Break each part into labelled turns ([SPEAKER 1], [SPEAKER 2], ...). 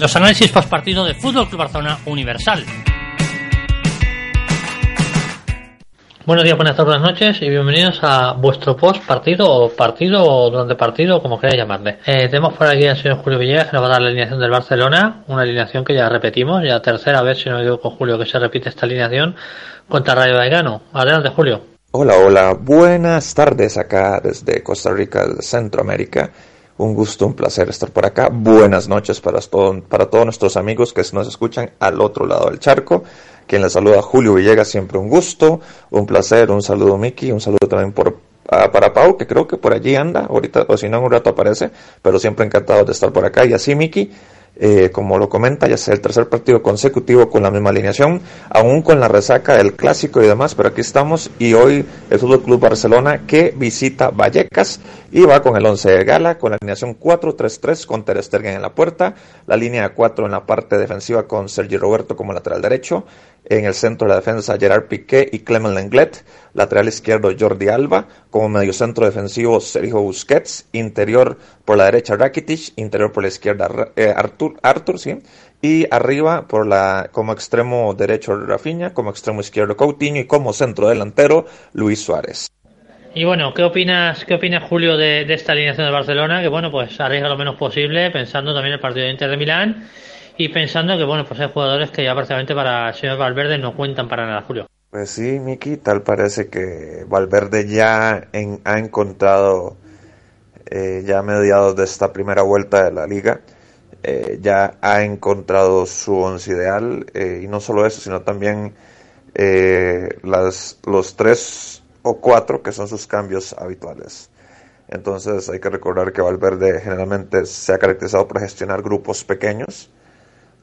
[SPEAKER 1] Los análisis post partido de Fútbol Club Barcelona Universal. Buenos días, buenas tardes, buenas noches y bienvenidos a vuestro post partido o partido o durante partido, como queráis llamarle. Eh, tenemos por aquí al señor Julio Villegas que nos va a dar la alineación del Barcelona, una alineación que ya repetimos, ya tercera vez, si no me equivoco, Julio, que se repite esta alineación contra Rayo Vallecano. Adelante, Julio.
[SPEAKER 2] Hola, hola, buenas tardes acá desde Costa Rica, Centroamérica. Un gusto, un placer estar por acá. Buenas noches para, para todos nuestros amigos que nos escuchan al otro lado del charco. Quien les saluda Julio Villegas, siempre un gusto, un placer, un saludo Miki, un saludo también por, para Pau, que creo que por allí anda, ahorita, o si no en un rato aparece, pero siempre encantado de estar por acá. Y así Miki, eh, como lo comenta, ya sea el tercer partido consecutivo con la misma alineación, aún con la resaca del clásico y demás, pero aquí estamos y hoy el Fútbol Club Barcelona que visita Vallecas y va con el 11 de gala, con la alineación 4-3-3 con Ter Stegen en la puerta, la línea 4 en la parte defensiva con Sergi Roberto como lateral derecho, en el centro de la defensa Gerard Piqué y Clement Lenglet, lateral izquierdo Jordi Alba, como mediocentro defensivo Sergio Busquets, interior por la derecha Rakitic, interior por la izquierda eh, Artur, Arthur, sí, y arriba por la como extremo derecho Rafinha, como extremo izquierdo Coutinho y como centro delantero Luis Suárez.
[SPEAKER 1] Y bueno, ¿qué opinas, qué opinas Julio de, de esta alineación de Barcelona? Que bueno, pues arriesga lo menos posible, pensando también en el partido de Inter de Milán y pensando que bueno, pues hay jugadores que ya prácticamente para el señor Valverde no cuentan para nada, Julio.
[SPEAKER 2] Pues sí, Miki, tal parece que Valverde ya ha encontrado, eh, ya a mediados de esta primera vuelta de la liga, eh, ya ha encontrado su once ideal, eh, y no solo eso, sino también las, los tres o cuatro que son sus cambios habituales. Entonces hay que recordar que Valverde generalmente se ha caracterizado por gestionar grupos pequeños,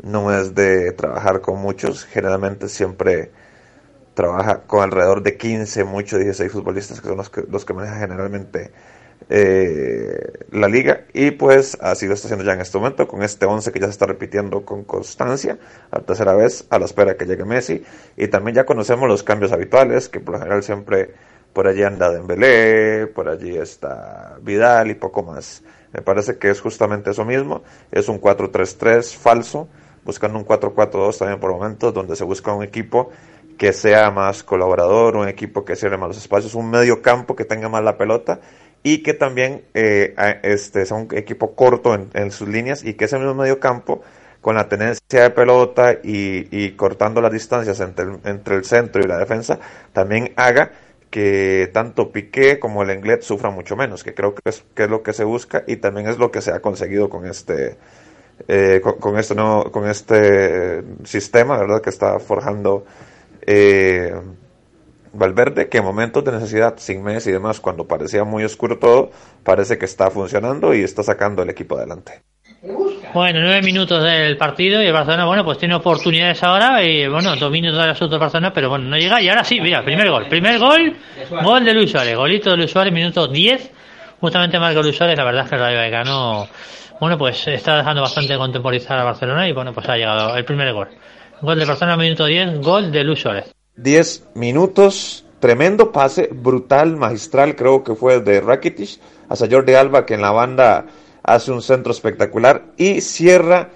[SPEAKER 2] no es de trabajar con muchos, generalmente siempre trabaja con alrededor de 15, muchos 16 futbolistas que son los que, los que manejan generalmente eh, la liga. Y pues así lo está haciendo ya en este momento con este 11 que ya se está repitiendo con constancia a tercera vez a la espera que llegue Messi. Y también ya conocemos los cambios habituales que por lo general siempre por allí anda Dembélé, por allí está Vidal y poco más. Me parece que es justamente eso mismo, es un 4-3-3 falso buscando un 4-4-2 también por momentos, donde se busca un equipo que sea más colaborador, un equipo que cierre más los espacios, un medio campo que tenga más la pelota y que también eh, este, sea un equipo corto en, sus líneas y que ese mismo medio campo con la tenencia de pelota y, cortando las distancias entre el, entre el centro y la defensa también haga que tanto Piqué como el Englet sufran mucho menos, que creo que es, que es lo que se busca y también es lo que se ha conseguido con este eh, con, este no, con este sistema, ¿verdad? Que está forjando eh, Valverde, que en momentos de necesidad, sin Messi y demás, cuando parecía muy oscuro todo, parece que está funcionando y está sacando el equipo adelante.
[SPEAKER 1] Bueno, nueve minutos del partido y el Barcelona, bueno, pues tiene oportunidades ahora y, bueno, dos minutos del asunto de Barcelona, pero bueno, no llega y ahora sí, mira, primer gol. Primer gol, gol de Luis Suárez, golito de Luis Suárez, minuto 10, justamente que Luis Suárez, la verdad es que el Rayo Vallecano bueno, pues está dejando bastante contemporizar a Barcelona y bueno, pues ha llegado el primer gol. Gol de Barcelona, minuto 10, gol de Luis Suárez.
[SPEAKER 2] 10 minutos, tremendo pase, brutal, magistral, creo que fue de Rakitic hacia Jordi Alba, que en la banda hace un centro espectacular y cierra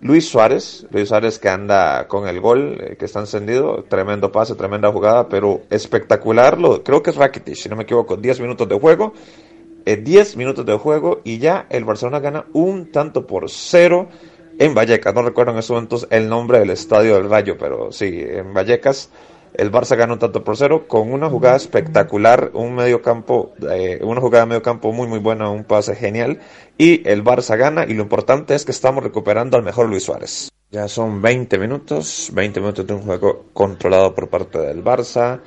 [SPEAKER 2] Luis Suárez, Luis Suárez que anda con el gol, eh, que está encendido, tremendo pase, tremenda jugada, pero espectacular, lo, creo que es Rakitic, si no me equivoco, 10 minutos de juego 10 eh, minutos de juego y ya el Barcelona gana un tanto por cero en Vallecas. No recuerdo en esos momentos el nombre del estadio del Rayo, pero sí, en Vallecas el Barça gana un tanto por cero con una jugada espectacular, un medio campo, eh, una jugada de medio campo muy muy buena, un pase genial y el Barça gana y lo importante es que estamos recuperando al mejor Luis Suárez. Ya son 20 minutos, 20 minutos de un juego controlado por parte del Barça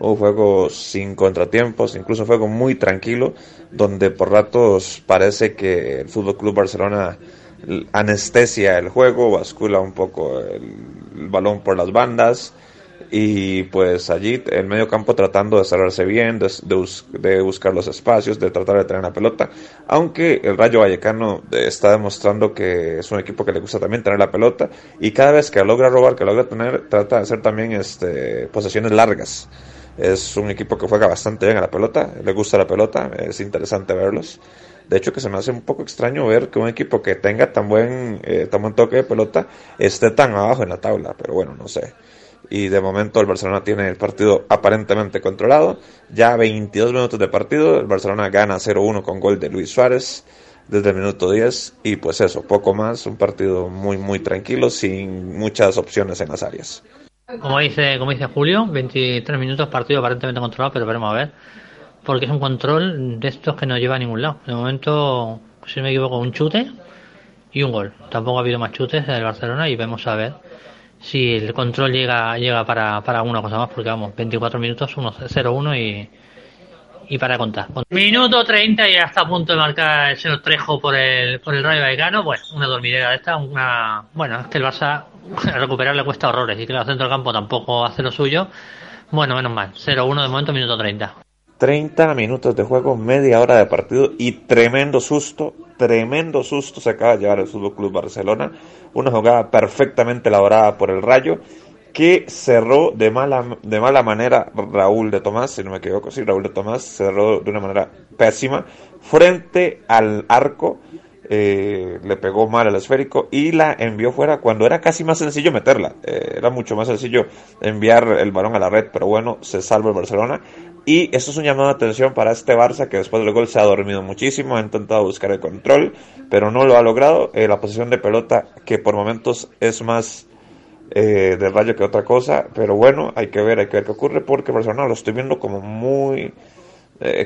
[SPEAKER 2] un juego sin contratiempos, incluso un juego muy tranquilo, donde por ratos parece que el Fútbol Club Barcelona anestesia el juego, bascula un poco el, balón por las bandas y pues allí el medio campo tratando de cerrarse bien, de, buscar los espacios, de tratar de tener la pelota, aunque el Rayo Vallecano está demostrando que es un equipo que le gusta también tener la pelota y cada vez que logra robar, que logra tener, trata de hacer también este, posesiones largas. Es un equipo que juega bastante bien a la pelota, le gusta la pelota, es interesante verlos. De hecho, que se me hace un poco extraño ver que un equipo que tenga tan buen, eh, tan buen toque de pelota esté tan abajo en la tabla, pero bueno, no sé. Y de momento el Barcelona tiene el partido aparentemente controlado. Ya 22 minutos de partido, el Barcelona gana 0-1 con gol de Luis Suárez desde el minuto 10 y pues eso, poco más, un partido muy muy tranquilo sin muchas opciones en las áreas.
[SPEAKER 1] Como dice, como dice Julio, 23 minutos partido aparentemente controlado, pero veremos a ver, porque es un control de estos que no lleva a ningún lado. De momento, si no me equivoco, un chute y un gol. Tampoco ha habido más chutes del Barcelona y vemos a ver si el control llega llega para, para alguna cosa más, porque vamos, 24 minutos, 0-1 y y para contar. Minuto 30 y ya está a punto de marcar el señor Trejo por el, por el Rayo Vallecano. Bueno, una dormidera de esta, una... Bueno, es que el Barça recuperar le cuesta horrores y que el centro del campo tampoco hace lo suyo. Bueno, menos mal. 0-1 de momento, minuto 30.
[SPEAKER 2] 30 minutos de juego, media hora de partido y tremendo susto, tremendo susto se acaba de llevar el Fútbol Club Barcelona. Una jugada perfectamente elaborada por el Rayo que cerró de mala, de mala manera Raúl de Tomás, si no me equivoco, sí, Raúl de Tomás cerró de una manera pésima frente al arco, eh, le pegó mal al esférico y la envió fuera cuando era casi más sencillo meterla, eh, era mucho más sencillo enviar el balón a la red, pero bueno, se salva el Barcelona. Y eso es un llamado de atención para este Barça que después del gol se ha dormido muchísimo, ha intentado buscar el control, pero no lo ha logrado. Eh, la posición de pelota que por momentos es más del Rayo que otra cosa, pero bueno, hay que ver, hay que ver qué ocurre, porque Barcelona lo estoy viendo como muy,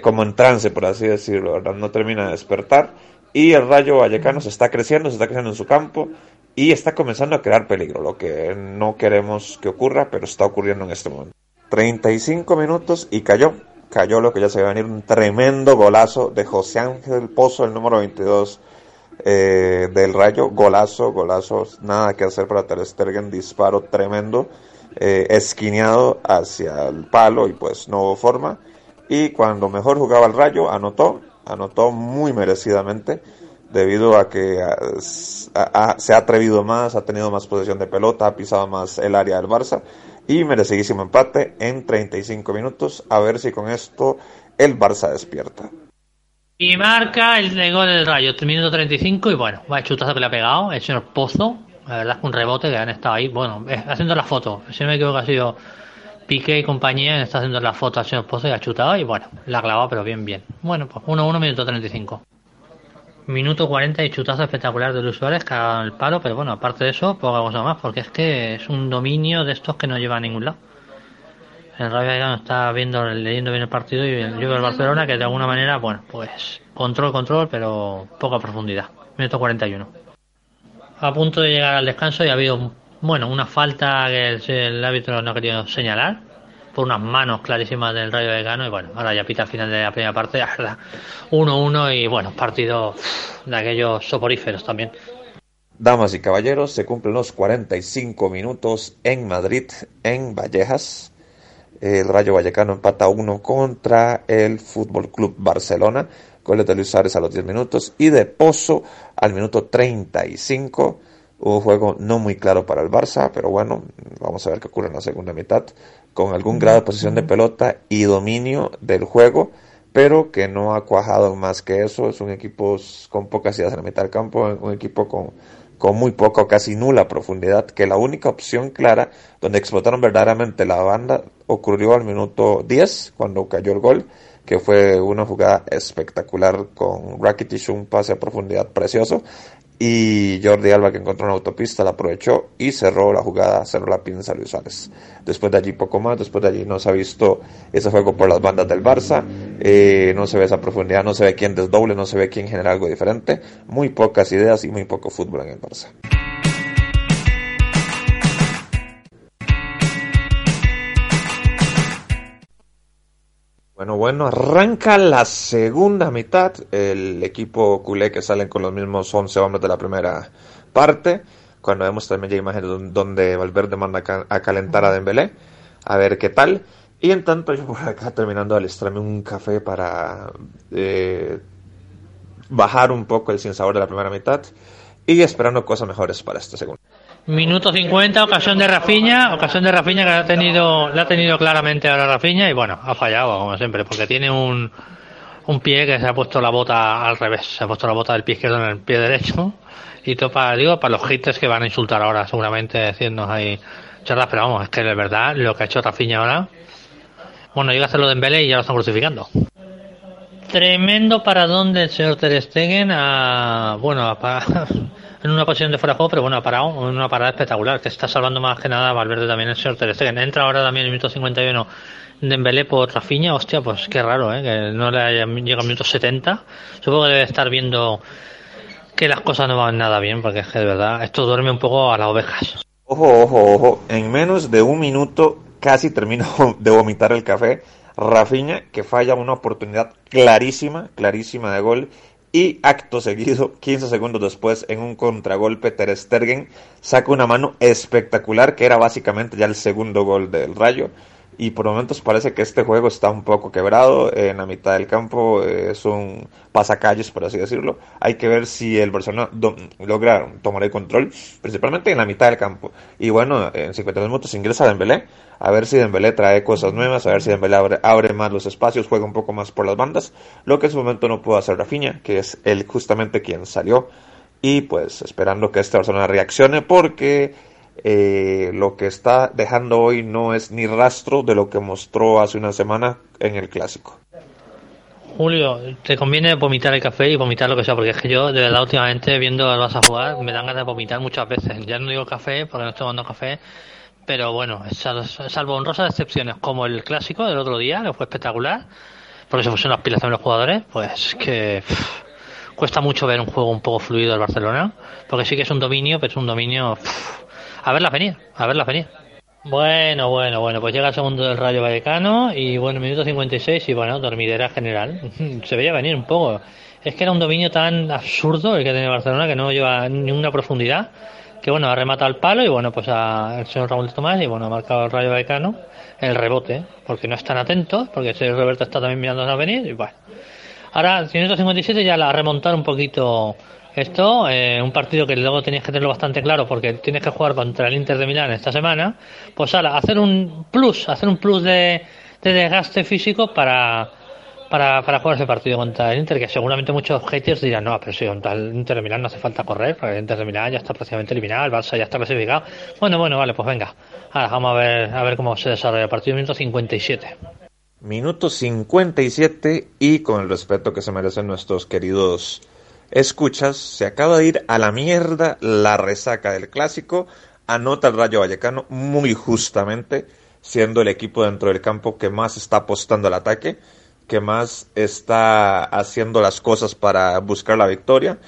[SPEAKER 2] como en trance, por así decirlo, ¿verdad? No termina de despertar, y el Rayo Vallecano se está creciendo, se está creciendo en su campo, y está comenzando a crear peligro, lo que no queremos que ocurra, pero está ocurriendo en este momento. 35 minutos y cayó, cayó lo que ya se va a venir, un tremendo golazo de José Ángel Pozo, el número 22 eh, del Rayo, golazo, golazo, nada que hacer para Ter Stegen, disparo tremendo, eh, esquineado hacia el palo y pues no hubo forma. Y cuando mejor jugaba el Rayo, anotó, anotó muy merecidamente, debido a que se ha atrevido más, ha tenido más posesión de pelota, ha pisado más el área del Barça y merecidísimo empate en 35 minutos. A ver si con esto el Barça despierta.
[SPEAKER 1] Y marca el gol del Rayo, minuto 35 y bueno, va el chutazo que le ha pegado el señor Pozo. La verdad es que un rebote que han estado ahí, bueno, eh, haciendo la foto. Si no me equivoco ha sido Piqué y compañía, está haciendo la foto al señor Pozo y ha chutado y bueno, la ha clavado pero bien, bien. Bueno, pues 1-1, minuto 35. Minuto 40 y chutazo espectacular de Luis Suárez, que ha el palo, pero bueno, aparte de eso, poca cosa más, porque es que es un dominio de estos que no lleva a ningún lado el Rayo Vallecano está viendo, leyendo bien el partido y el del Barcelona que de alguna manera, bueno, pues control, control, pero poca profundidad. Minuto 41. A punto de llegar al descanso y ha habido, bueno, una falta que el, árbitro no ha querido señalar por unas manos clarísimas del Rayo Vallecano y bueno, ahora ya pita al final de la primera parte, 1-1 y bueno, partido de aquellos soporíferos también.
[SPEAKER 2] Damas y caballeros, se cumplen los 45 minutos en Madrid, en Vallejas el Rayo Vallecano empata 1 contra el Fútbol Club Barcelona. Goles de Luis Suárez a los 10 minutos y de Pozo al minuto 35. Un juego no muy claro para el Barça, pero bueno, vamos a ver qué ocurre en la segunda mitad. Con algún grado de posición de pelota y dominio del juego, pero que no ha cuajado más que eso. Es un equipo con pocas ideas en la mitad del campo, un equipo con con muy poca o casi nula profundidad, que la única opción clara donde explotaron verdaderamente la banda ocurrió al minuto 10, cuando cayó el gol, que fue una jugada espectacular con Rakitic, un pase a profundidad precioso, y Jordi Alba que encontró una autopista la aprovechó y cerró la jugada, cerró la pinza Luis Suárez. Después de allí poco más, después de allí no se ha visto ese juego por las bandas del Barça, eh, no se ve esa profundidad, no se ve quién desdoble, no se ve quién genera algo diferente, muy pocas ideas y muy poco fútbol en el Barça. Bueno, bueno, arranca la segunda mitad. El equipo culé que salen con los mismos 11 hombres de la primera parte. Cuando vemos también ya imágenes donde Valverde manda a calentar a Dembélé. A ver qué tal. Y en tanto yo por acá terminando de alistarme un café para eh, bajar un poco el sin sabor de la primera mitad. Y esperando cosas mejores para esta segunda.
[SPEAKER 1] Minuto 50, ocasión de Rafiña, ocasión de Rafiña que ha tenido, la ha tenido claramente ahora Rafiña y bueno, ha fallado como siempre, porque tiene un, un pie que se ha puesto la bota al revés, se ha puesto la bota del pie izquierdo en el pie derecho. Y todo para, digo, para los haters que van a insultar ahora, seguramente diciéndonos ahí charlas, pero vamos, es que de verdad lo que ha hecho Rafinha ahora, bueno, llega a hacerlo de Embele y ya lo están crucificando. Tremendo paradón del señor Ter Stegen a, bueno, en una posición de fuera de juego, pero bueno, ha parado una parada espectacular, que está salvando más que nada Valverde también el señor Ter. Entra ahora también en el minuto 51 Dembélé por Rafinha, hostia, pues qué raro, ¿eh? que no le haya llegado al minuto 70. Supongo que debe estar viendo que las cosas no van nada bien, porque es que de verdad esto duerme un poco a las ovejas.
[SPEAKER 2] Ojo, ojo, ojo, en menos de un minuto casi terminó de vomitar el café. Rafinha, que falla una oportunidad clarísima, clarísima de gol. Y acto seguido, 15 segundos después, en un contragolpe, Ter Stegen saca una mano espectacular, que era básicamente ya el segundo gol del Rayo y por momentos parece que este juego está un poco quebrado en la mitad del campo es un pasacalles por así decirlo. Hay que ver si el Barcelona logra tomar el control principalmente en la mitad del campo. Y bueno en 52 minutos ingresa Dembélé a ver si Dembélé trae cosas nuevas a ver si Dembélé abre, abre más los espacios juega un poco más por las bandas lo que en su momento no pudo hacer Rafinha que es él justamente quien salió. Y pues esperando que este Barcelona reaccione porque eh, lo que está dejando hoy no es ni rastro de lo que mostró hace una semana en el clásico.
[SPEAKER 1] Julio, te conviene vomitar el café y vomitar lo que sea, porque es que yo, de verdad, últimamente viendo al Barça jugar, me dan ganas de vomitar muchas veces. Ya no digo café, porque no estoy tomando café, pero bueno, salvo honrosas excepciones, como el clásico del otro día, que fue espectacular, porque se pusieron las pilas de los jugadores, pues que cuesta mucho ver un juego un poco fluido del Barcelona, porque sí que es un dominio, pero es un dominio a verla venir, a verla venir. Bueno, bueno, bueno, pues llega el segundo del Rayo Vallecano y bueno, minuto 56 y bueno, dormidera general. Se veía venir un poco. Es que era un dominio tan absurdo el que tiene Barcelona que no lleva ninguna profundidad. Que bueno, ha rematado el palo y bueno, pues a el señor Raúl Tomás y bueno, ha marcado el Rayo Vallecano el rebote, porque no están atentos, porque el señor Roberto está también mirando a venir y bueno. Ahora, minuto 57 ya la ha remontado un poquito esto, eh, un partido que luego tenías que tenerlo bastante claro porque tienes que jugar contra el Inter de Milán esta semana, pues ahora, hacer un plus, hacer un plus de, desgaste físico para, para, para, jugar ese partido contra el Inter, que seguramente muchos haters dirán, no, pero si contra el Inter de Milán no hace falta correr, porque el Inter de Milán ya está prácticamente eliminado, el Barça ya está clasificado. Bueno, bueno, vale, pues venga. Ahora vamos a ver, a ver cómo se desarrolla el partido, minuto 57.
[SPEAKER 2] Minuto 57 y con el respeto que se merecen nuestros queridos escuchas, se acaba de ir a la mierda la resaca del clásico, anota el Rayo Vallecano muy justamente, siendo el equipo dentro del campo que más está apostando al ataque, que más está haciendo las cosas para buscar la victoria.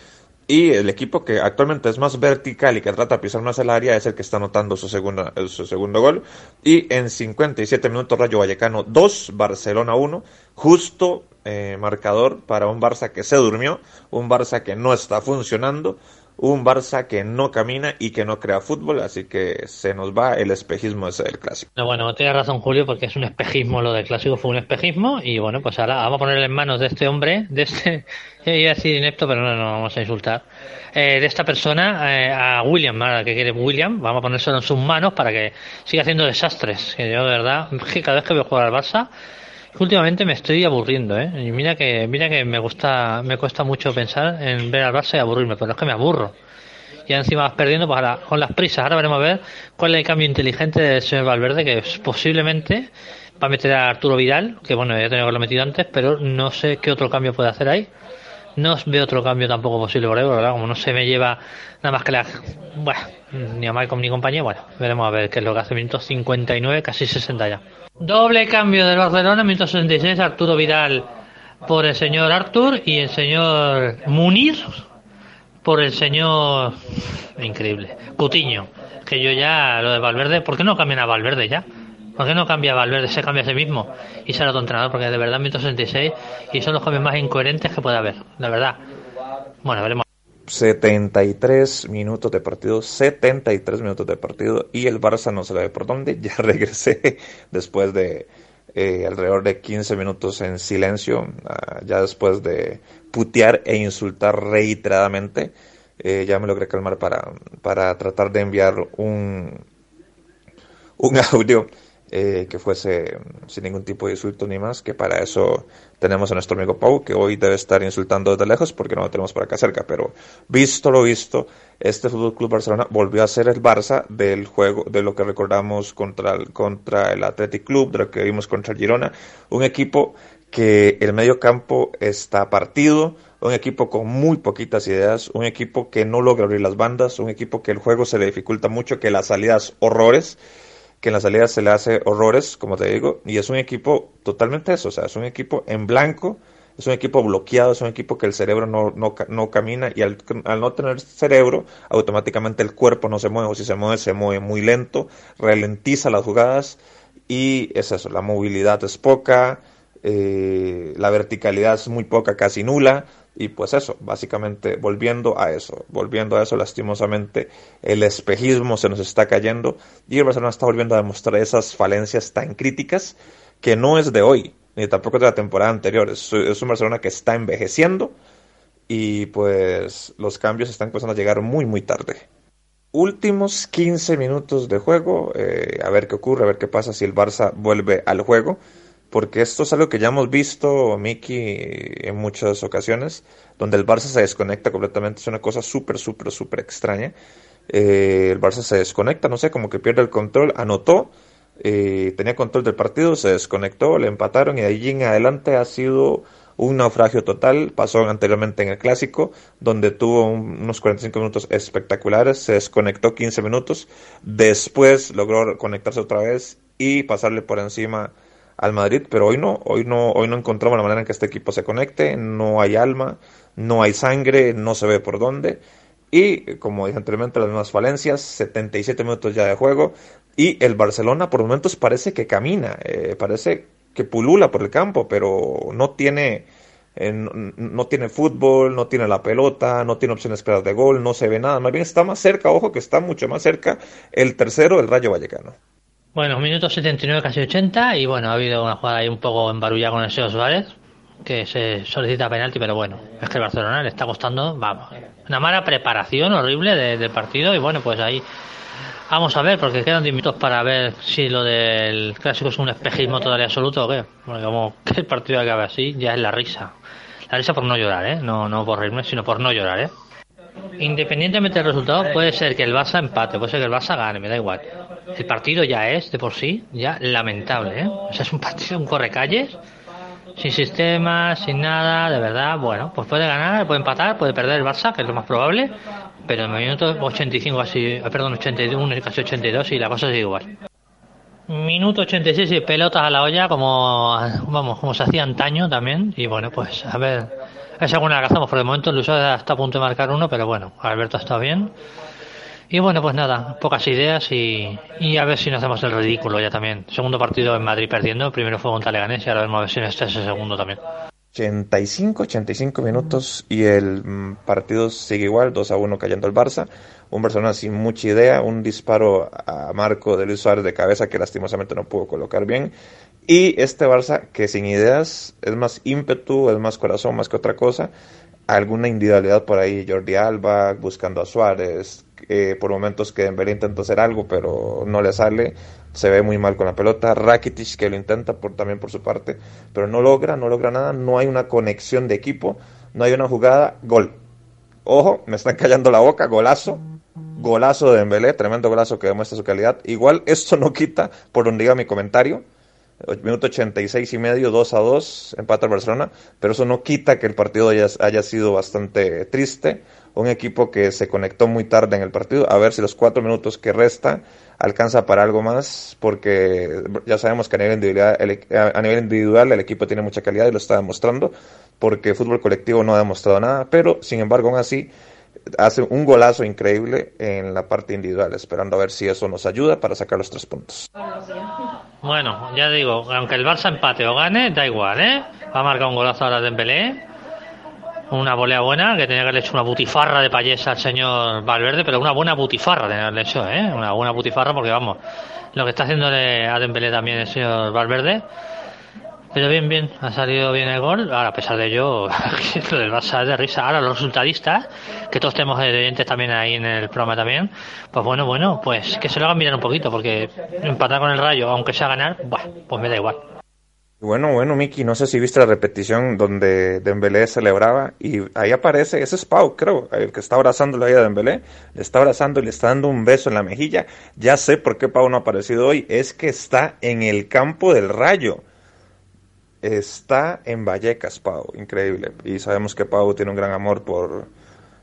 [SPEAKER 2] Y el equipo que actualmente es más vertical y que trata de pisar más el área es el que está anotando su, segunda, su segundo gol. Y en 57 minutos Rayo Vallecano 2, Barcelona 1, justo eh, marcador para un Barça que se durmió, un Barça que no está funcionando, un Barça que no camina y que no crea fútbol, así que se nos va el espejismo ese del clásico.
[SPEAKER 1] No, bueno, tienes razón Julio, porque es un espejismo, lo del clásico fue un espejismo, y bueno, pues ahora vamos a ponerle en manos de este hombre, de este, iba a decir inepto, pero no, no vamos a insultar, eh, de esta persona, eh, a William, que quiere William, vamos a ponérselo en sus manos para que siga haciendo desastres, que yo de verdad, cada vez que veo jugar al Barça, Últimamente me estoy aburriendo, ¿eh? Y mira que, mira que me gusta, me cuesta mucho pensar en ver al Barça y aburrirme, pero es que me aburro. Y encima vas perdiendo pues ahora, con las prisas. Ahora veremos a ver cuál es el cambio inteligente del señor Valverde, que posiblemente va a meter a Arturo Vidal, que bueno, ya tenía que haberlo metido antes, pero no sé qué otro cambio puede hacer ahí. No veo otro cambio tampoco posible por ahí, ¿verdad? Como no se me lleva nada más que la. Bueno, ni a Malcolm ni compañía, bueno, veremos a ver qué es lo que hace. Minutos 59, casi 60 ya. Doble cambio del Barcelona, minuto 66, Arturo Vidal por el señor Artur y el señor Munir por el señor increíble, Cutiño, que yo ya lo de Valverde, ¿por qué no cambian a Valverde ya? ¿Por qué no cambia Valverde? Se cambia a sí mismo y será otro entrenador, porque de verdad minuto 66 y son los cambios más incoherentes que puede haber, la verdad. Bueno, veremos.
[SPEAKER 2] 73 minutos de partido, 73 minutos de partido y el Barça no se le ve por dónde. Ya regresé después de eh, alrededor de 15 minutos en silencio, ah, ya después de putear e insultar reiteradamente. Eh, ya me logré calmar para, para tratar de enviar un, un audio eh, que fuese sin ningún tipo de insulto ni más, que para eso tenemos a nuestro amigo Pau, que hoy debe estar insultando desde lejos porque no lo tenemos por acá cerca, pero visto lo visto, este Fútbol Club Barcelona volvió a ser el Barça del juego, de lo que recordamos contra el, contra el Athletic Club, de lo que vimos contra el Girona, un equipo que el medio campo está partido, un equipo con muy poquitas ideas, un equipo que no logra abrir las bandas, un equipo que el juego se le dificulta mucho, que las salidas horrores, que en la salida se le hace horrores, como te digo, y es un equipo totalmente eso, o sea, es un equipo en blanco, es un equipo bloqueado, es un equipo que el cerebro no, no, no camina y al, al, no tener cerebro, automáticamente el cuerpo no se mueve, o si se mueve, se mueve muy lento, ralentiza las jugadas y es eso, la movilidad es poca, eh, la verticalidad es muy poca, casi nula, y pues eso, básicamente volviendo a eso, volviendo a eso lastimosamente, el espejismo se nos está cayendo y el Barcelona está volviendo a demostrar esas falencias tan críticas que no es de hoy, ni tampoco de la temporada anterior, es, es un Barcelona que está envejeciendo y pues los cambios están empezando a llegar muy muy tarde. Últimos 15 minutos de juego, eh, a ver qué ocurre, a ver qué pasa si el Barça vuelve al juego porque esto es algo que ya hemos visto, Miki, en muchas ocasiones, donde el Barça se desconecta completamente, es una cosa súper, súper, súper extraña. Eh, el Barça se desconecta, no sé, como que pierde el control, anotó, eh, tenía control del partido, se desconectó, le empataron y de allí en adelante ha sido un naufragio total. Pasó anteriormente en el clásico, donde tuvo unos 45 minutos espectaculares, se desconectó 15 minutos, después logró conectarse otra vez y pasarle por encima al Madrid, pero hoy no, hoy no, hoy no encontramos la manera en que este equipo se conecte, no hay alma, no hay sangre, no se ve por dónde. Y como dije anteriormente, las mismas falencias, 77 minutos ya de juego. Y el Barcelona por momentos parece que camina, eh, parece que pulula por el campo, pero no tiene, eh, no, no, tiene fútbol, no tiene la pelota, no tiene opciones claras de gol, no se ve nada. Más bien está más cerca, ojo que está mucho más cerca el tercero, el Rayo Vallecano.
[SPEAKER 1] Bueno, minuto 79, casi 80, y bueno, ha habido una jugada ahí un poco embarullada con el Seo Suárez, que se solicita penalti, pero bueno, es que el Barcelona le está costando, vamos, una mala preparación horrible del de partido, y bueno, pues ahí vamos a ver, porque quedan 10 minutos para ver si lo del clásico es un espejismo todavía absoluto o qué. Porque como que el partido acabe así, ya es la risa. La risa por no llorar, ¿eh? No, no por reírme, sino por no llorar, ¿eh? Independientemente del resultado, puede ser que el Barça empate, puede ser que el Barça gane, me da igual. El partido ya es, de por sí, ya lamentable, ¿eh? O sea, es un partido, un correcalles, sin sistema, sin nada, de verdad, bueno, pues puede ganar, puede empatar, puede perder el Barça, que es lo más probable, pero en el minuto 85, así, perdón, 81 y casi 82, y la cosa sigue igual. Minuto 86 y pelotas a la olla, como, vamos, como se hacía antaño también, y bueno, pues a ver es alguna que hacemos por el momento. Luis está a punto de marcar uno, pero bueno, Alberto está bien. Y bueno, pues nada, pocas ideas y, y, a ver si no hacemos el ridículo ya también. Segundo partido en Madrid perdiendo, el primero fue contra Leganés y ahora vemos a ver si no está ese segundo también.
[SPEAKER 2] 85, 85 minutos y el mm, partido sigue igual, 2 a 1 cayendo el Barça. Un Barcelona sin mucha idea, un disparo a Marco de Luis Suárez de cabeza que lastimosamente no pudo colocar bien. Y este Barça que sin ideas es más ímpetu, es más corazón, más que otra cosa. Alguna individualidad por ahí, Jordi Alba buscando a Suárez, por momentos que Dembélé intenta hacer algo pero no le sale, se ve muy mal con la pelota, Rakitic que lo intenta por, también por su parte, pero no logra, no logra nada, no hay una conexión de equipo, no hay una jugada, gol. Ojo, me están callando la boca, golazo, golazo de Dembélé, tremendo golazo que demuestra su calidad. Igual esto no quita, por donde diga mi comentario, minuto 86 y medio, 2 a 2, empata el Barcelona, pero eso no quita que el partido haya, sido bastante triste. Un equipo que se conectó muy tarde en el partido, a ver si los cuatro minutos que resta alcanza para algo más, porque ya sabemos que a nivel individual el, a nivel individual el equipo tiene mucha calidad y lo está demostrando, porque fútbol colectivo no ha demostrado nada, pero sin embargo aún así hace un golazo increíble en la parte individual, esperando a ver si eso nos ayuda para sacar los tres puntos.
[SPEAKER 1] Bueno, ya digo, aunque el Barça empate o gane, da igual, ¿eh? Va a un golazo ahora de Dembélé. Una volea buena, que tenía que haberle hecho una butifarra de payesa al señor Valverde, pero una buena butifarra tenía que haberle hecho, ¿eh? Una buena butifarra porque, vamos, lo que está haciendo a Dembélé también el señor Valverde Pero bien, bien, ha salido bien el gol. Ahora, a pesar de ello, lo del Barça es de risa. Ahora, los resultadistas, que todos tenemos oyentes también ahí en el programa también, pues bueno, bueno, pues que se lo hagan mirar un poquito, porque empatar con el Rayo, aunque sea ganar, pues me da igual.
[SPEAKER 2] Bueno, bueno, Miki, no sé si viste la repetición donde Dembélé celebraba y ahí aparece, ese es Pau, creo, el que está abrazándolo ahí a Dembélé, le está abrazando y le está dando un beso en la mejilla. Ya sé por qué Pau no ha aparecido hoy, es que está en el campo del Rayo. Está en Vallecas, Pau, increíble. Y sabemos que Pau tiene un gran amor por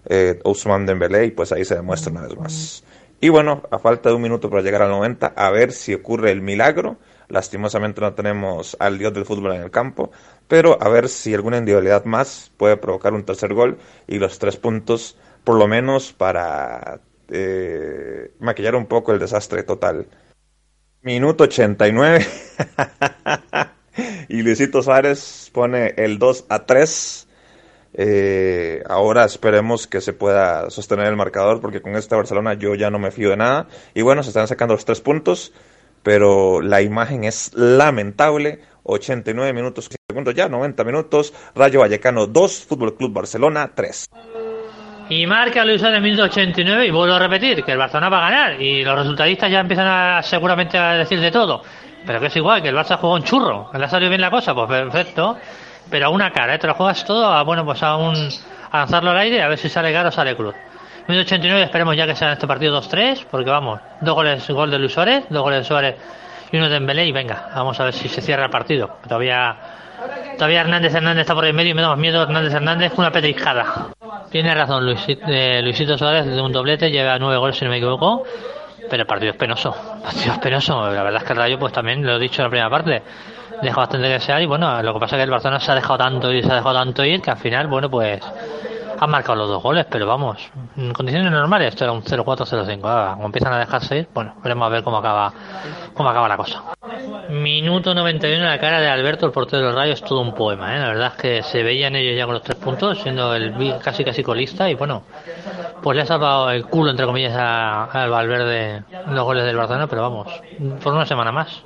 [SPEAKER 2] eh, Ousmane Dembélé y pues ahí se demuestra una vez más. Y bueno, a falta de un minuto para llegar al 90, a ver si ocurre el milagro Lastimosamente no tenemos al dios del fútbol en el campo, pero a ver si alguna individualidad más puede provocar un tercer gol y los tres puntos, por lo menos para eh, maquillar un poco el desastre total. Minuto 89. y Luisito Suárez pone el 2 a 3. Eh, ahora esperemos que se pueda sostener el marcador porque con este Barcelona yo ya no me fío de nada. Y bueno, se están sacando los tres puntos pero la imagen es lamentable. 89 minutos, segundos ya, 90 minutos. Rayo Vallecano 2, Fútbol Club Barcelona 3.
[SPEAKER 1] Y marca Luis en el minuto 89 y vuelvo a repetir que el Barcelona va a ganar y los resultadistas ya empiezan a, seguramente a decir de todo. Pero que es igual, que el Barça jugó un churro. ¿Le ha bien la cosa? Pues perfecto. Pero a una cara, ¿eh? te lo juegas todo a, bueno, pues a, un, a lanzarlo al aire a ver si sale caro o sale cruz. 89 esperemos ya que sea en este partido 2-3, porque vamos, dos goles, gol de Luis Suárez, dos goles de Suárez y uno de Embelé y venga, vamos a ver si se cierra el partido. Todavía todavía Hernández Hernández está por el medio y me da más miedo Hernández Hernández una petrijada. Tiene razón Luisito, eh, Luisito Suárez de un doblete, lleva nueve goles si no me equivoco, pero el partido es penoso, el partido es penoso, la verdad es que el Rayo pues también lo he dicho en la primera parte, deja bastante que desear y bueno, lo que pasa es que el Barcelona se ha dejado tanto y se ha dejado tanto ir que al final, bueno pues han marcado los dos goles, pero vamos, en condiciones normales esto era un 0-4-0-5. Ahora, empiezan a dejarse bueno, veremos a ver cómo acaba, cómo acaba la cosa. Minuto 91, la cara de Alberto, el portero del Rayo, es todo un poema, ¿eh? La verdad es que se veían ellos ya con los tres puntos, siendo el casi casi colista, y bueno, pues le ha salvado el culo, entre comillas, al Valverde los goles del Barcelona, pero vamos, por una semana más,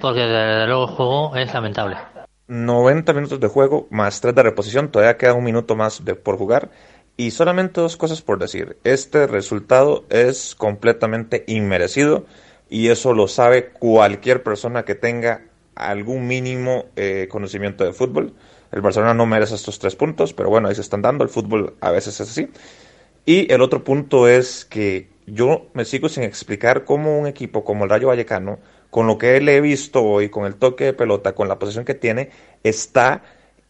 [SPEAKER 1] porque desde luego el juego es lamentable.
[SPEAKER 2] 90 minutos de juego más 3 de reposición, todavía queda un minuto más de, por jugar. Y solamente dos cosas por decir. Este resultado es completamente inmerecido y eso lo sabe cualquier persona que tenga algún mínimo eh, conocimiento de fútbol. El Barcelona no merece estos tres puntos, pero bueno, ahí se están dando. El fútbol a veces es así. Y el otro punto es que yo me sigo sin explicar cómo un equipo como el Rayo Vallecano con lo que él he visto hoy, con el toque de pelota, con la posición que tiene, está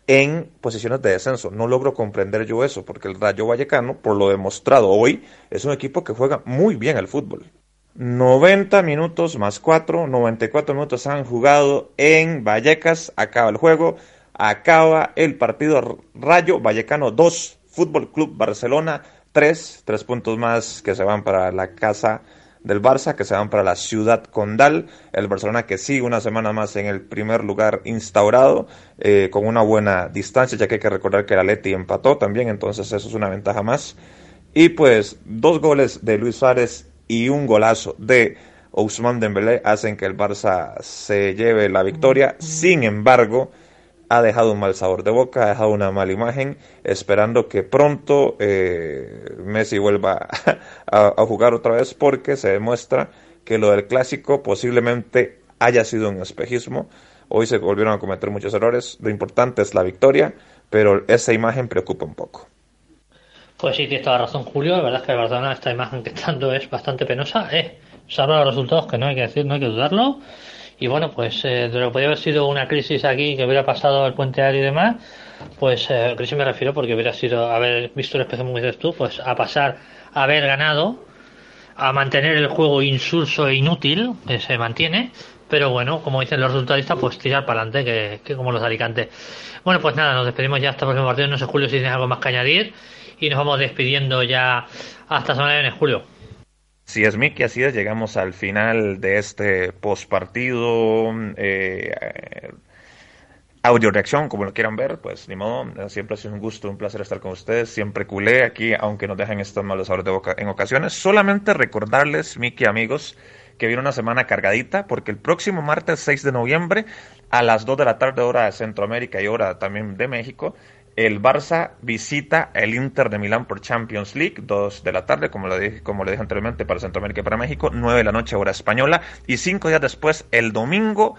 [SPEAKER 2] en posiciones de descenso. No logro comprender yo eso, porque el Rayo Vallecano, por lo demostrado hoy, es un equipo que juega muy bien al fútbol. 90 minutos más 4, 94 minutos han jugado en Vallecas, acaba el juego, acaba el partido Rayo Vallecano 2, Fútbol Club Barcelona 3, 3 puntos más que se van para la casa del Barça que se van para la ciudad condal. El Barcelona que sigue una semana más en el primer lugar instaurado eh, con una buena distancia, ya que hay que recordar que el Atleti empató también, entonces eso es una ventaja más. Y pues dos goles de Luis Suárez y un golazo de Ousmane Dembélé hacen que el Barça se lleve la victoria. Sin embargo, ha dejado un mal sabor de boca, ha dejado una mala imagen, esperando que pronto eh, Messi vuelva a, jugar otra vez porque se demuestra que lo del clásico posiblemente haya sido un espejismo. Hoy se volvieron a cometer muchos errores, lo importante es la victoria, pero esa imagen preocupa un poco.
[SPEAKER 1] Pues sí, tienes toda razón, Julio. La verdad es que Barcelona, esta imagen que está dando es bastante penosa. Eh, salvo los resultados, que no hay que decir, no hay que dudarlo. Y bueno, pues eh, de lo que podría haber sido una crisis aquí que hubiera pasado el puente aéreo y demás, pues eh, crisis me refiero porque hubiera sido haber visto el espejo como dices tú, pues a pasar a haber ganado, a mantener el juego insulso e inútil, que se mantiene, pero bueno, como dicen los resultadistas, pues tirar para adelante, que, que, como los de Alicante. Bueno, pues nada, nos despedimos ya hasta el próximo partido. No sé, Julio, si tienes algo más que añadir. Y nos vamos despidiendo ya hasta semana que viene, Julio.
[SPEAKER 2] Si es Miki, así es, llegamos al final de este postpartido. Eh, audio reacción, como lo quieran ver, pues ni modo, siempre ha sido un gusto, un placer estar con ustedes, siempre culé aquí, aunque nos dejen estos malos sabores de boca en ocasiones. Solamente recordarles, Miki amigos, que viene una semana cargadita, porque el próximo martes 6 de noviembre, a las 2 de la tarde, hora de Centroamérica y hora también de México, el Barça visita el Inter de Milán por Champions League, 2 de la tarde, como le dije, como le dije anteriormente, para Centroamérica y para México, 9 de la noche, hora española, y cinco días después, el domingo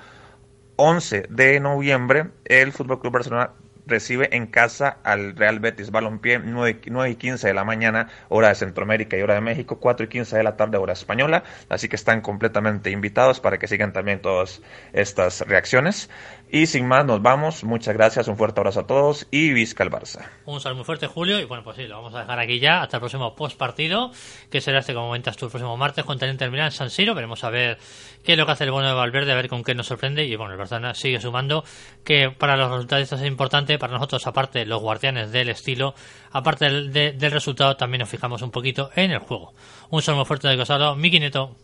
[SPEAKER 2] 11 de noviembre, el Fútbol Club Barcelona recibe en casa al Real Betis Balompié 9, 9 y 15 de la mañana, hora de Centroamérica y hora de México, 4 y 15 de la tarde, hora española. Así que están completamente invitados para que sigan también todas estas reacciones. Y sin más, nos vamos. Muchas gracias, un fuerte abrazo a todos y visca el Barça.
[SPEAKER 1] Un saludo muy fuerte, Julio. Y bueno, pues sí, lo vamos a dejar aquí ya hasta el próximo post partido, que será este, como comentas tú, el próximo martes contra el Inter Milan en San Siro. Veremos a ver qué es lo que hace el bueno de Valverde, a ver con qué nos sorprende. Y bueno, el Barcelona sigue sumando, que para los resultados es importante. Para nosotros, aparte, los guardianes del estilo, aparte del, del resultado, también nos fijamos un poquito en el juego. Un saludo muy fuerte de Cosado, Miki Neto.